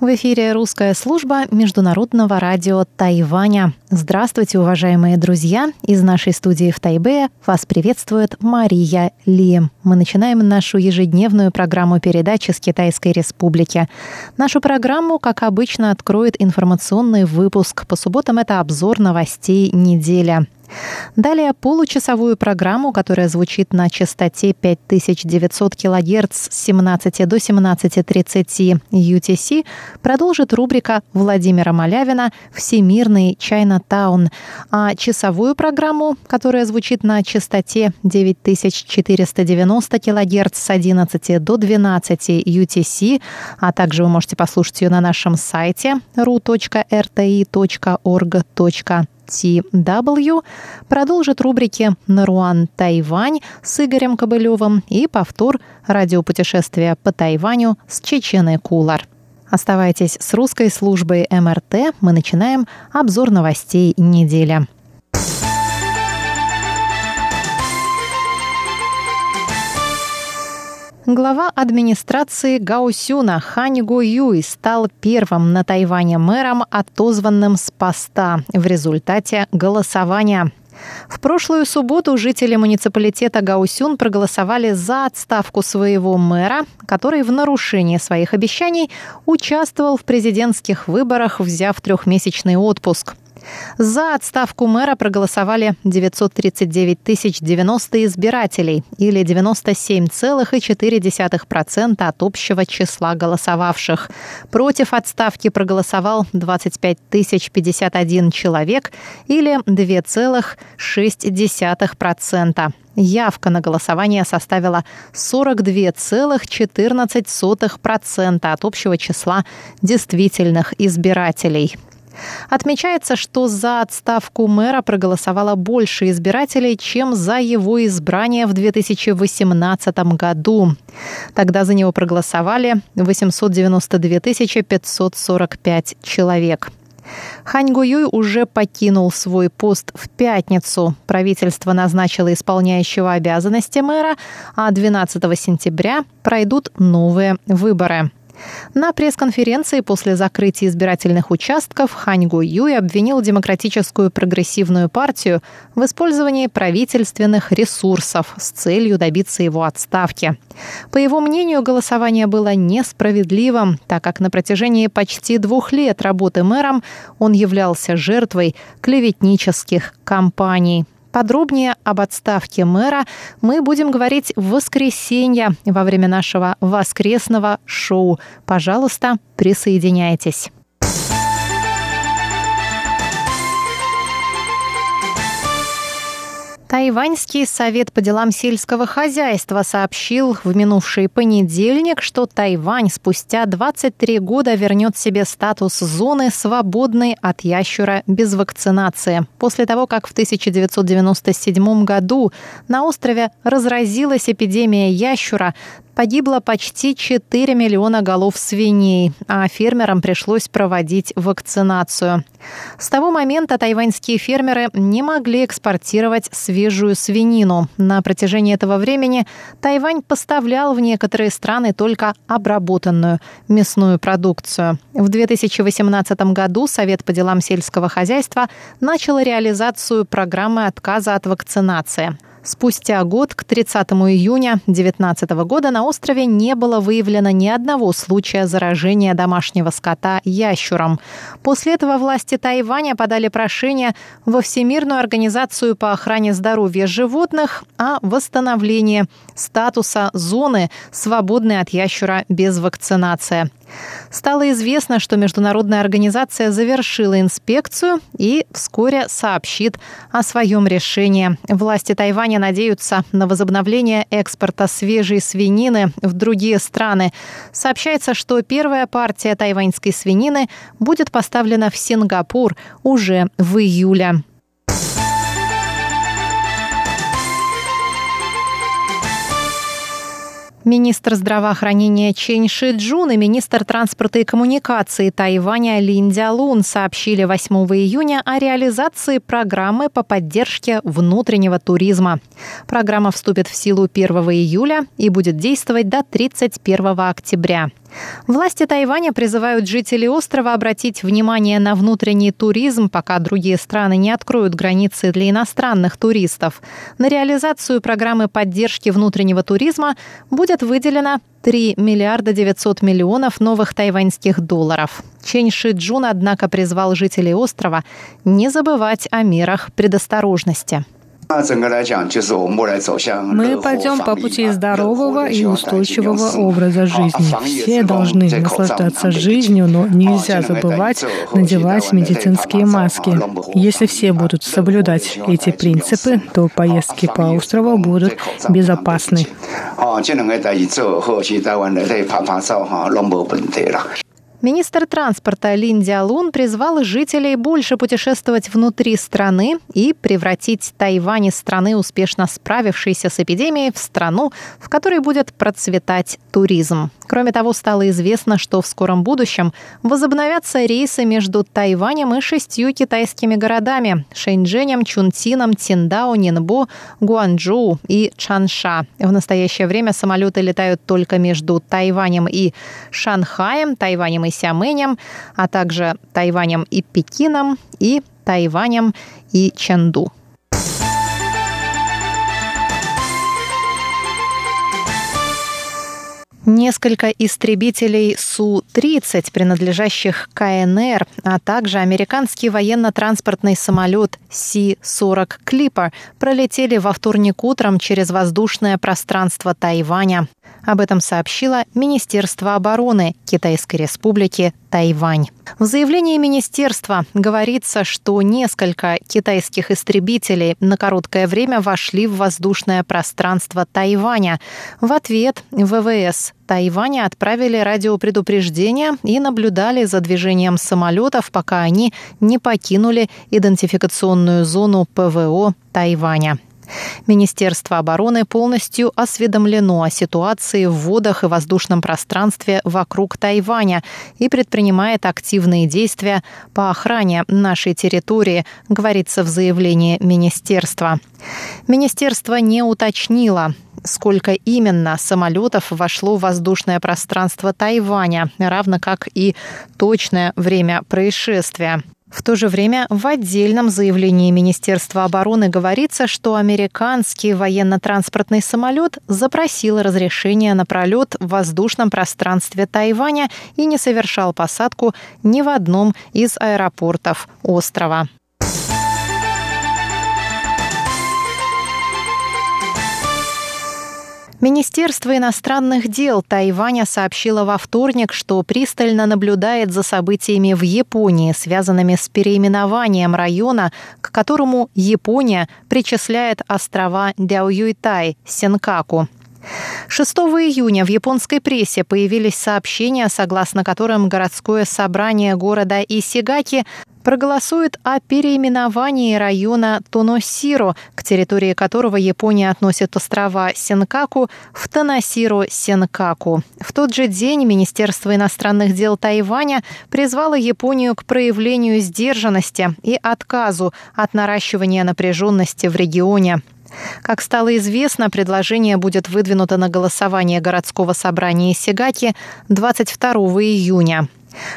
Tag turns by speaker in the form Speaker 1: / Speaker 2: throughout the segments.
Speaker 1: В эфире русская служба Международного радио Тайваня. Здравствуйте, уважаемые друзья! Из нашей студии в Тайбе вас приветствует Мария Ли. Мы начинаем нашу ежедневную программу передачи с Китайской Республики. Нашу программу, как обычно, откроет информационный выпуск. По субботам это обзор новостей недели. Далее получасовую программу, которая звучит на частоте 5900 кГц с 17 до 17.30 UTC, продолжит рубрика Владимира Малявина «Всемирный Чайна-таун». А часовую программу, которая звучит на частоте 9490 кГц с 11 до 12 UTC, а также вы можете послушать ее на нашем сайте ru.rti.org.tw TW продолжит рубрики «Наруан Тайвань» с Игорем Кобылевым и повтор радиопутешествия по Тайваню с Чеченой Кулар. Оставайтесь с русской службой МРТ. Мы начинаем обзор новостей недели. Глава администрации Гаусюна Хань Го Юй стал первым на Тайване мэром, отозванным с поста в результате голосования. В прошлую субботу жители муниципалитета Гаусюн проголосовали за отставку своего мэра, который в нарушении своих обещаний участвовал в президентских выборах, взяв трехмесячный отпуск. За отставку мэра проголосовали 939 тысяч 90 избирателей или 97,4% от общего числа голосовавших. Против отставки проголосовал 25 тысяч 51 человек или 2,6%. Явка на голосование составила 42,14% от общего числа действительных избирателей. Отмечается, что за отставку мэра проголосовало больше избирателей, чем за его избрание в 2018 году. Тогда за него проголосовали 892 545 человек. Хань Гуюй уже покинул свой пост в пятницу. Правительство назначило исполняющего обязанности мэра, а 12 сентября пройдут новые выборы. На пресс-конференции после закрытия избирательных участков Хань Го Юй обвинил Демократическую прогрессивную партию в использовании правительственных ресурсов с целью добиться его отставки. По его мнению, голосование было несправедливым, так как на протяжении почти двух лет работы мэром он являлся жертвой клеветнических кампаний. Подробнее об отставке мэра мы будем говорить в воскресенье во время нашего воскресного шоу. Пожалуйста, присоединяйтесь. Тайваньский совет по делам сельского хозяйства сообщил в минувший понедельник, что Тайвань спустя 23 года вернет себе статус зоны, свободной от ящура без вакцинации. После того, как в 1997 году на острове разразилась эпидемия ящура, погибло почти 4 миллиона голов свиней, а фермерам пришлось проводить вакцинацию. С того момента тайваньские фермеры не могли экспортировать свежую свинину. На протяжении этого времени Тайвань поставлял в некоторые страны только обработанную мясную продукцию. В 2018 году Совет по делам сельского хозяйства начал реализацию программы отказа от вакцинации – Спустя год, к 30 июня 2019 года, на острове не было выявлено ни одного случая заражения домашнего скота ящуром. После этого власти Тайваня подали прошение во Всемирную организацию по охране здоровья животных о восстановлении статуса зоны, свободной от ящура без вакцинации. Стало известно, что международная организация завершила инспекцию и вскоре сообщит о своем решении. Власти Тайваня надеются на возобновление экспорта свежей свинины в другие страны. Сообщается, что первая партия тайваньской свинины будет поставлена в Сингапур уже в июле. Министр здравоохранения Чен Ши Джун и министр транспорта и коммуникации Тайваня Лин Дялун сообщили 8 июня о реализации программы по поддержке внутреннего туризма. Программа вступит в силу 1 июля и будет действовать до 31 октября. Власти Тайваня призывают жителей острова обратить внимание на внутренний туризм, пока другие страны не откроют границы для иностранных туристов. На реализацию программы поддержки внутреннего туризма будет выделено 3 миллиарда 900 миллионов новых тайваньских долларов. Чен Ши Джун, однако, призвал жителей острова не забывать о мерах предосторожности.
Speaker 2: Мы пойдем по пути здорового и устойчивого образа жизни. Все должны наслаждаться жизнью, но нельзя забывать надевать медицинские маски. Если все будут соблюдать эти принципы, то поездки по острову будут безопасны.
Speaker 1: Министр транспорта Лин Диалун призвал жителей больше путешествовать внутри страны и превратить Тайвань из страны, успешно справившейся с эпидемией, в страну, в которой будет процветать туризм. Кроме того, стало известно, что в скором будущем возобновятся рейсы между Тайванем и шестью китайскими городами – Шэньчжэнем, Чунтином, Тиндао, Нинбо, Гуанчжоу и Чанша. В настоящее время самолеты летают только между Тайванем и Шанхаем, Тайванем и Сямэнем, а также Тайванем и Пекином и Тайванем и Чэнду. Несколько истребителей Су-30, принадлежащих КНР, а также американский военно-транспортный самолет Си-40 Клиппер пролетели во вторник утром через воздушное пространство Тайваня. Об этом сообщило Министерство обороны Китайской Республики Тайвань. В заявлении министерства говорится, что несколько китайских истребителей на короткое время вошли в воздушное пространство Тайваня. В ответ ВВС Тайваня отправили радиопредупреждение и наблюдали за движением самолетов, пока они не покинули идентификационную зону ПВО Тайваня. Министерство обороны полностью осведомлено о ситуации в водах и воздушном пространстве вокруг Тайваня и предпринимает активные действия по охране нашей территории, говорится в заявлении министерства. Министерство не уточнило, сколько именно самолетов вошло в воздушное пространство Тайваня, равно как и точное время происшествия. В то же время в отдельном заявлении Министерства обороны говорится, что американский военно-транспортный самолет запросил разрешение на пролет в воздушном пространстве Тайваня и не совершал посадку ни в одном из аэропортов острова. Министерство иностранных дел Тайваня сообщило во вторник, что пристально наблюдает за событиями в Японии, связанными с переименованием района, к которому Япония причисляет острова Дяоюйтай, Сенкаку. 6 июня в японской прессе появились сообщения, согласно которым городское собрание города Исигаки проголосует о переименовании района Тоносиро, к территории которого Япония относит острова Сенкаку, в Тоносиро-Сенкаку. В тот же день Министерство иностранных дел Тайваня призвало Японию к проявлению сдержанности и отказу от наращивания напряженности в регионе. Как стало известно, предложение будет выдвинуто на голосование городского собрания Сигаки 22 июня.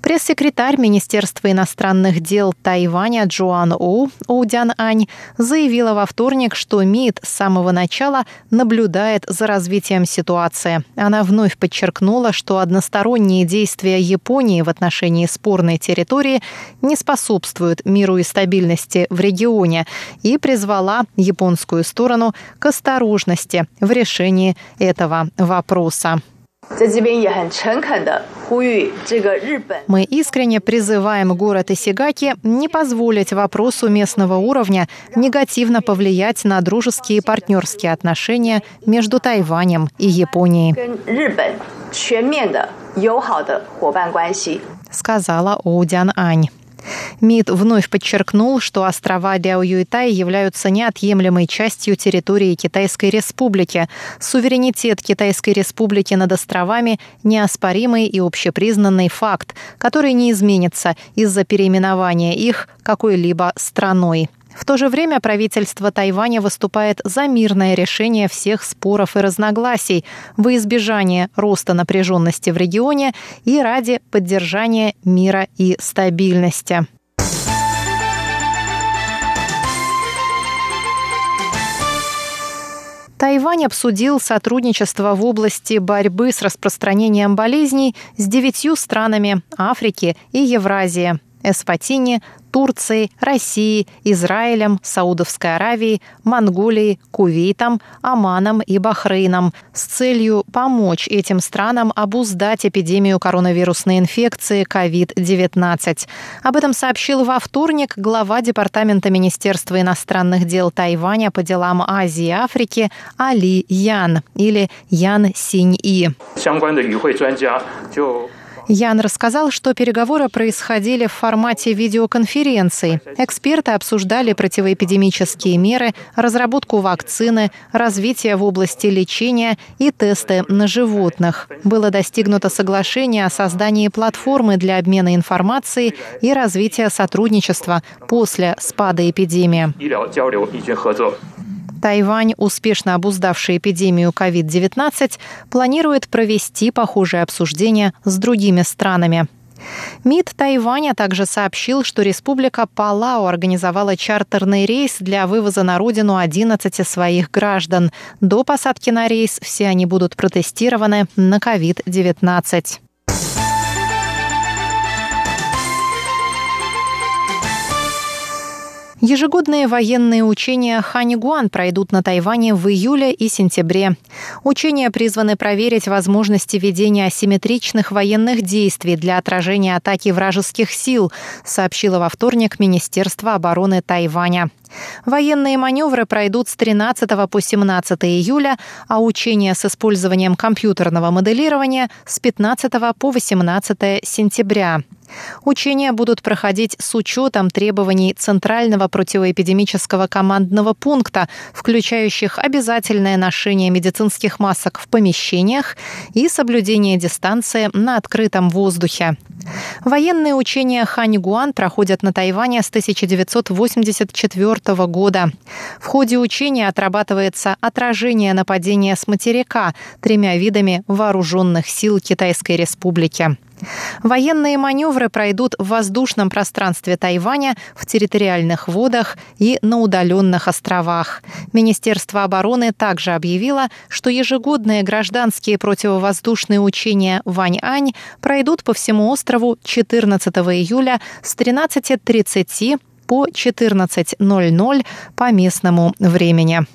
Speaker 1: Пресс-секретарь Министерства иностранных дел Тайваня Джоан Оу Оудян Ань заявила во вторник, что МИД с самого начала наблюдает за развитием ситуации. Она вновь подчеркнула, что односторонние действия Японии в отношении спорной территории не способствуют миру и стабильности в регионе и призвала японскую сторону к осторожности в решении этого вопроса. Мы искренне призываем город Исигаки не позволить вопросу местного уровня негативно повлиять на дружеские и партнерские отношения между Тайванем и Японией. Сказала Оудян Ань. МИД вновь подчеркнул, что острова Ляо Юйтай являются неотъемлемой частью территории Китайской Республики. Суверенитет Китайской Республики над островами – неоспоримый и общепризнанный факт, который не изменится из-за переименования их какой-либо страной. В то же время правительство Тайваня выступает за мирное решение всех споров и разногласий во избежание роста напряженности в регионе и ради поддержания мира и стабильности. Тайвань обсудил сотрудничество в области борьбы с распространением болезней с девятью странами Африки и Евразии – Эсватини, Турцией, Россией, Израилем, Саудовской Аравией, Монголией, Кувейтом, Оманом и Бахрейном с целью помочь этим странам обуздать эпидемию коронавирусной инфекции COVID-19. Об этом сообщил во вторник глава Департамента Министерства иностранных дел Тайваня по делам Азии и Африки Али Ян или Ян Синь-И. Ян рассказал, что переговоры происходили в формате видеоконференций. Эксперты обсуждали противоэпидемические меры, разработку вакцины, развитие в области лечения и тесты на животных. Было достигнуто соглашение о создании платформы для обмена информацией и развития сотрудничества после спада эпидемии. Тайвань, успешно обуздавший эпидемию COVID-19, планирует провести похожее обсуждение с другими странами. МИД Тайваня также сообщил, что республика Палау организовала чартерный рейс для вывоза на родину 11 своих граждан. До посадки на рейс все они будут протестированы на COVID-19. Ежегодные военные учения Ханигуан пройдут на Тайване в июле и сентябре. Учения призваны проверить возможности ведения асимметричных военных действий для отражения атаки вражеских сил, сообщило во вторник Министерство обороны Тайваня. Военные маневры пройдут с 13 по 17 июля, а учения с использованием компьютерного моделирования с 15 по 18 сентября. Учения будут проходить с учетом требований Центрального противоэпидемического командного пункта, включающих обязательное ношение медицинских масок в помещениях и соблюдение дистанции на открытом воздухе. Военные учения Ханьгуан проходят на Тайване с 1984 года. В ходе учения отрабатывается отражение нападения с материка тремя видами вооруженных сил Китайской Республики. Военные маневры пройдут в воздушном пространстве Тайваня, в территориальных водах и на удаленных островах. Министерство обороны также объявило, что ежегодные гражданские противовоздушные учения Вань-Ань пройдут по всему острову 14 июля с 13.30 по 14.00 по местному времени.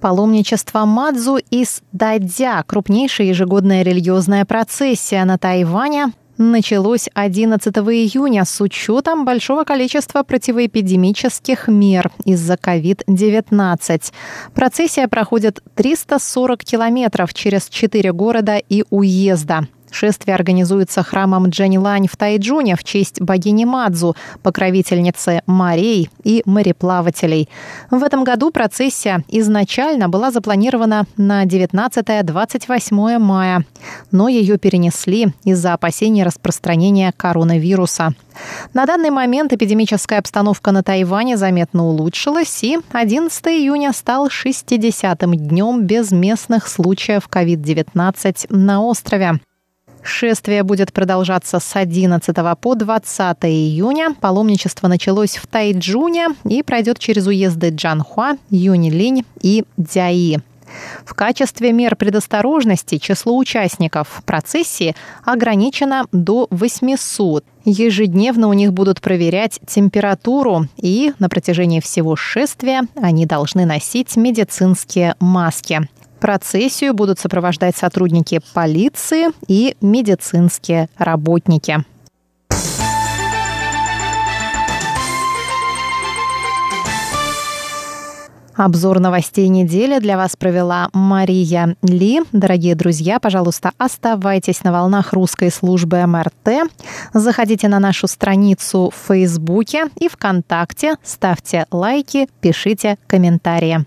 Speaker 1: Паломничество Мадзу из Дадзя, крупнейшая ежегодная религиозная процессия на Тайване, началось 11 июня с учетом большого количества противоэпидемических мер из-за COVID-19. Процессия проходит 340 километров через четыре города и уезда. Шествие организуется храмом Джанилань в Тайджуне в честь богини Мадзу, покровительницы морей и мореплавателей. В этом году процессия изначально была запланирована на 19-28 мая, но ее перенесли из-за опасений распространения коронавируса. На данный момент эпидемическая обстановка на Тайване заметно улучшилась, и 11 июня стал 60-м днем без местных случаев COVID-19 на острове. Шествие будет продолжаться с 11 по 20 июня. Паломничество началось в Тайджуне и пройдет через уезды Джанхуа, Юнилинь и Дяи. В качестве мер предосторожности число участников процессии ограничено до 800. Ежедневно у них будут проверять температуру, и на протяжении всего шествия они должны носить медицинские маски. Процессию будут сопровождать сотрудники полиции и медицинские работники. Обзор новостей недели для вас провела Мария Ли. Дорогие друзья, пожалуйста, оставайтесь на волнах русской службы МРТ. Заходите на нашу страницу в Фейсбуке и ВКонтакте, ставьте лайки, пишите комментарии.